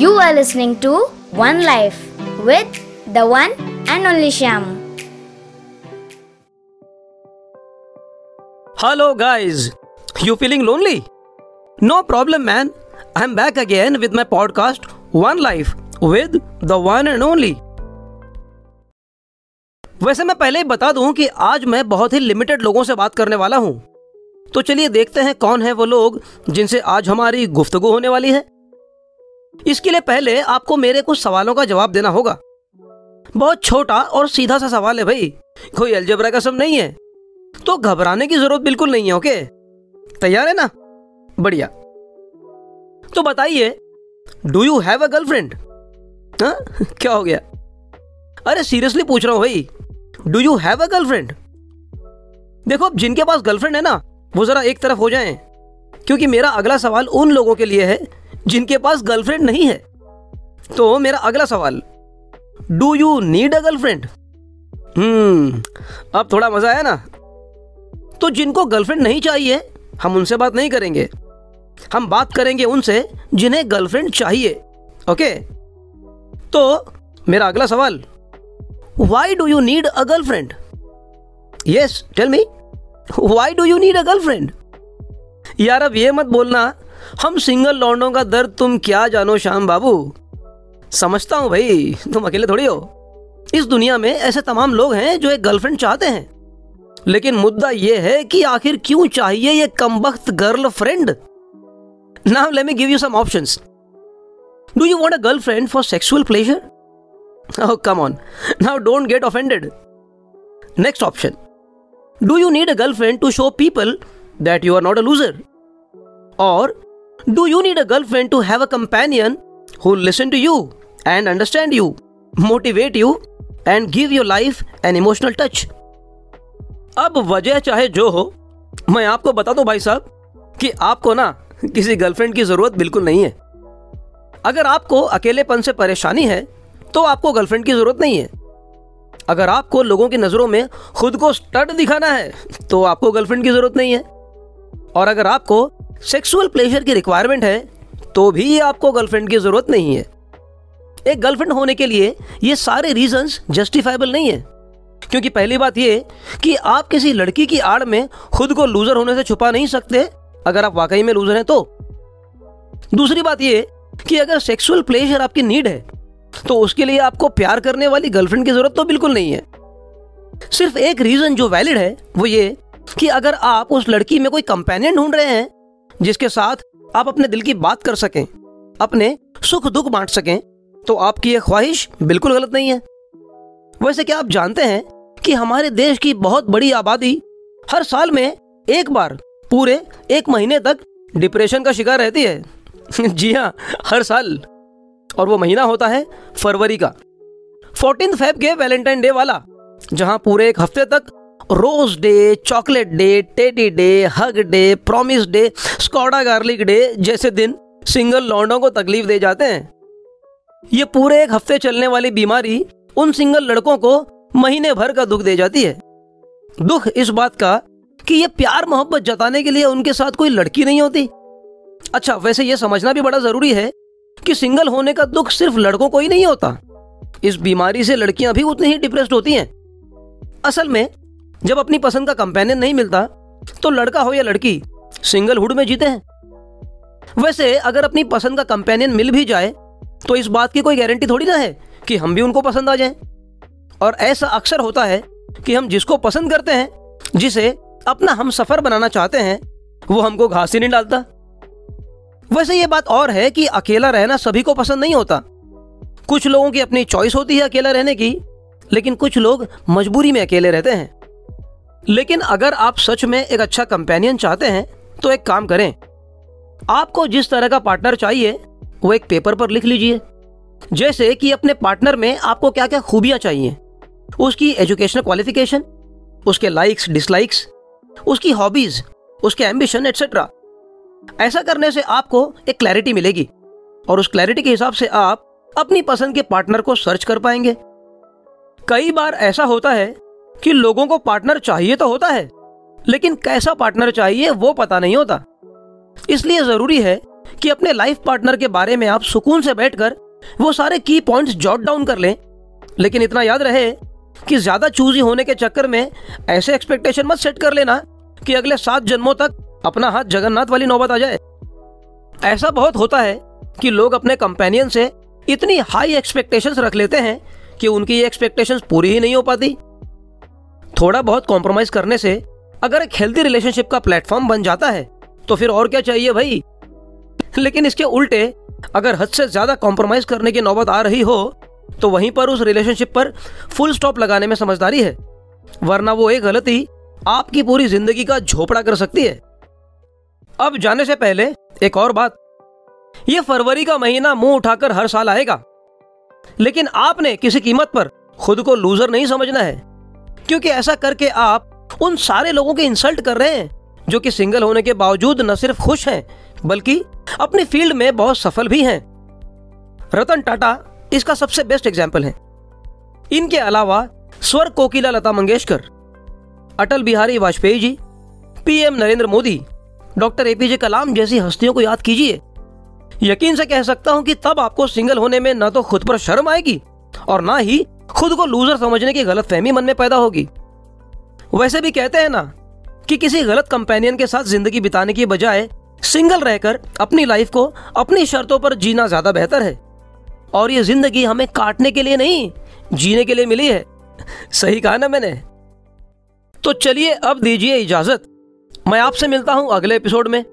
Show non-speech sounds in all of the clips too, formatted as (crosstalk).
You are listening to One Life with the one and only Shyam. Hello, guys. You feeling lonely? No problem, man. I'm back again with my podcast One Life with the one and only. वैसे मैं पहले ही बता दूँ कि आज मैं बहुत ही limited लोगों से बात करने वाला हूँ तो चलिए देखते हैं कौन है वो लोग जिनसे आज हमारी गुफ्तगु होने वाली है इसके लिए पहले आपको मेरे कुछ सवालों का जवाब देना होगा। बहुत छोटा और सीधा सा सवाल है भाई। कोई अलजबरा का सब नहीं है। तो घबराने की ज़रूरत बिल्कुल नहीं है, ओके? तैयार है ना? बढ़िया। तो बताइए do you have a girlfriend क्या हो गया? अरे सीरियसली पूछ रहा हूँ भाई। Do you have a girlfriend देखो अब जिनके पास गर्लफ्रेंड है ना, वो जरा एक तरफ़ हो जाएँ, क्योंकि मेरा अगला सवाल उन लोगों के लिए है जिनके पास गर्लफ्रेंड नहीं है। तो मेरा अगला सवाल do you need a girlfriend hmm अब थोड़ा मज़ा आया ना। तो जिनको गर्लफ्रेंड नहीं चाहिए, हम उनसे बात नहीं करेंगे। हम बात करेंगे उनसे जिन्हें गर्लफ्रेंड चाहिए ओके तो मेरा अगला सवाल why do you need a girlfriend yes tell me why do you need a girlfriend यार, अब ये मत बोलना हम सिंगल लौंडों का दर्द तुम क्या जानो श्याम बाबू समझता हूँ भाई तुम अकेले थोड़ी हो इस दुनिया में ऐसे तमाम लोग हैं जो एक गर्लफ्रेंड चाहते हैं लेकिन मुद्दा यह है कि आखिर क्यों चाहिए ये कमबख्त girlfriend now let me give you some options do you want a girlfriend for sexual pleasure Oh, come on. Now don't get offended. Next option. Do you need a girlfriend to show people that you are not a loser? Or do you need a girlfriend to have a companion who listen to you and understand you, motivate you and give your life an emotional touch? अब वजह चाहे जो हो मैं आपको बता दूँ भाई साहब कि आपको ना किसी गर्लफ्रेंड की ज़रूरत बिल्कुल नहीं है। अगर आपको अकेलेपन से परेशानी है तो आपको गर्लफ्रेंड की ज़रूरत नहीं है। अगर आपको लोगों की नज़रों में खुद को स्टड दिखाना है तो आपको गर्लफ्रेंड की ज़रूरत नहीं है। और अगर आपको सेक्सुअल प्लेजर की रिक्वायरमेंट है तो भी आपको गर्लफ्रेंड की ज़रूरत नहीं है। एक गर्लफ्रेंड होने के लिए ये सारे रीजंस जस्टिफाइबल नहीं है। क्योंकि पहली बात ये कि आप किसी लड़की की आड़ में खुद को लूजर होने से छुपा नहीं सकते, अगर आप वाकई में लूजर हैं तो। दूसरी बात ये कि अगर सेक्सुअल प्लेजर आपकी नीड है तो उसके लिए आपको प्यार करने वाली गर्लफ्रेंड की ज़रूरत तो बिल्कुल नहीं है। सिर्फ़ एक रीजन जो वैलिड है, वो ये कि अगर आप उस लड़की में कोई कंपेनियन ढूंढ रहे हैं जिसके साथ आप अपने दिल की बात कर सकें, अपने सुख दुख बांट सकें तो आपकी यह ख्वाहिश बिल्कुल गलत नहीं है। वैसे क्या आप जानते हैं कि हमारे देश की बहुत बड़ी आबादी हर साल में एक बार, पूरे एक महीने तक डिप्रेशन का शिकार रहती है? (laughs) जी हाँ हर साल। और वो महीना होता है फरवरी का। फोर्टीन फेब के वैलेंटाइन डे वाला, जहाँ पूरे एक हफ़्ते तक rose day, chocolate day, teddy day, hug day, promise day, Skoda garlic day जैसे दिन सिंगल लॉन्डों को तकलीफ़ दे जाते हैं। ये पूरे एक हफ़्ते चलने वाली बीमारी उन सिंगल लड़कों को महीने भर का दुख दे जाती है। दुख इस बात का कि ये प्यार मोहब्बत जताने के लिए उनके साथ कोई लड़की नहीं होती। अच्छा वैसे ये समझना भी बड़ा ज़रूरी है कि सिंगल होने का दुख सिर्फ़ लड़कों को ही नहीं होता। इस बीमारी से लड़कियाँ भी उतनी ही डिप्रेस्ड होती हैं। असल में जब अपनी पसंद का कंपेनियन नहीं मिलता तो लड़का हो या लड़की सिंगल हुड में जीते हैं। वैसे, अगर अपनी पसंद का कंपेनियन मिल भी जाए तो इस बात की कोई गारंटी थोड़ी ना है कि हम भी उनको पसंद आ जाएँ। और ऐसा अक्सर होता है कि हम जिसको पसंद करते हैं, जिसे अपना हम सफ़र बनाना चाहते हैं, वो हमको घास ही नहीं डालता। वैसे ये बात और है कि अकेला रहना सभी को पसंद नहीं होता। कुछ लोगों की अपनी चॉइस होती है अकेला रहने की, लेकिन कुछ लोग मजबूरी में अकेले रहते हैं। लेकिन अगर आप सच में एक अच्छा कंपेनियन चाहते हैं तो एक काम करें। आपको जिस तरह का पार्टनर चाहिए, वो एक पेपर पर लिख लीजिए। जैसे कि अपने पार्टनर में आपको क्या क्या खूबियाँ चाहिए। उसकी एजुकेशनल क्वालिफिकेशन उसके लाइक्स डिसलाइक्स उसकी हॉबीज उसके एम्बिशन एटसेट्रा ऐसा करने से आपको एक क्लैरिटी मिलेगी। और उस क्लैरिटी के हिसाब से आप अपनी पसंद के पार्टनर को सर्च कर पाएँगे। कई बार ऐसा होता है कि लोगों को पार्टनर चाहिए तो होता है, लेकिन कैसा पार्टनर चाहिए वो पता नहीं होता। इसलिए ज़रूरी है कि अपने लाइफ पार्टनर के बारे में आप सुकून से बैठकर वो सारे की पॉइंट्स जॉट डाउन कर लें। लेकिन इतना याद रहे कि ज़्यादा चूजी होने के चक्कर में ऐसे एक्सपेक्टेशन मत सेट कर लेना कि अगले सात जन्मों तक अपना हाथ जगन्नाथ वाली नौबत आ जाए। ऐसा बहुत होता है कि लोग अपने कंपेनियन से इतनी हाई एक्सपेक्टेशंस रख लेते हैं कि उनकी ये एक्सपेक्टेशंस पूरी ही नहीं हो पाती। थोड़ा बहुत कॉम्प्रोमाइज करने से अगर एक हेल्दी रिलेशनशिप का प्लेटफॉर्म बन जाता है तो फिर और क्या चाहिए भाई? लेकिन इसके उल्टे, अगर हद से ज़्यादा कॉम्प्रोमाइज करने की नौबत आ रही हो तो वहीं पर उस रिलेशनशिप पर फुल स्टॉप लगाने में समझदारी है। वरना वो एक गलती आपकी पूरी ज़िंदगी का झोपड़ा कर सकती है। अब जाने से पहले एक और बात। यह फरवरी का महीना मुँह उठाकर हर साल आएगा। लेकिन आपने किसी कीमत पर खुद को लूजर नहीं समझना है। क्योंकि ऐसा करके आप उन सारे लोगों के इंसल्ट कर रहे हैं, जो कि सिंगल होने के बावजूद न सिर्फ़ खुश हैं, बल्कि अपनी फ़ील्ड में बहुत सफल भी हैं। रतन टाटा इसका सबसे बेस्ट एग्ज़ाम्पल है। इनके अलावा स्वर कोकिला Lata Mangeshkar, Atal Bihari Vajpayee ji, PM Narendra Modi, doctor APJ Kalam जैसी हस्तियों को याद कीजिए। यकीन से कह सकता हूँ कि तब आपको सिंगल होने में न तो खुद पर शर्म आएगी और ना ही खुद को लूजर समझने की गलत फहमी मन में पैदा होगी। वैसे भी कहते हैं ना कि किसी गलत कंपेनियन के साथ ज़िंदगी बिताने की बजाय सिंगल रहकर अपनी लाइफ को अपनी शर्तों पर जीना ज़्यादा बेहतर है। और ये ज़िंदगी हमें काटने के लिए नहीं, जीने के लिए मिली है। सही कहा ना मैंने? तो चलिए अब दीजिए इजाज़त। मैं आपसे मिलता हूँ अगले एपिसोड में।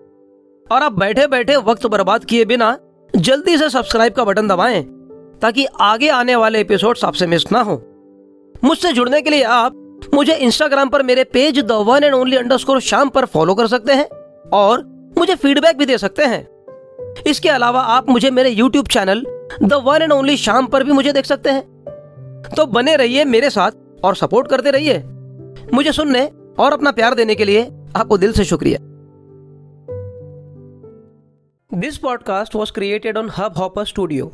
और आप बैठे बैठे वक्त बर्बाद किए बिना जल्दी से सब्सक्राइब का बटन दबाएँ। ताकि आगे आने वाले एपिसोड्स आपसे मिस ना हो। मुझसे जुड़ने के लिए आप मुझे इंस्टाग्राम पर मेरे page the one and only under Shaam पर फॉलो कर सकते हैं और मुझे फीडबैक भी दे सकते हैं। इसके अलावा आप मुझे मेरे YouTube channel the one and only Shaam पर भी मुझे देख सकते हैं। तो बने रहिए मेरे साथ और सपोर्ट करते रहिए। मुझे सुनने और अपना प्यार देने के लिए आपको दिल से शुक्रिया। This podcast was created on Hubhopper studio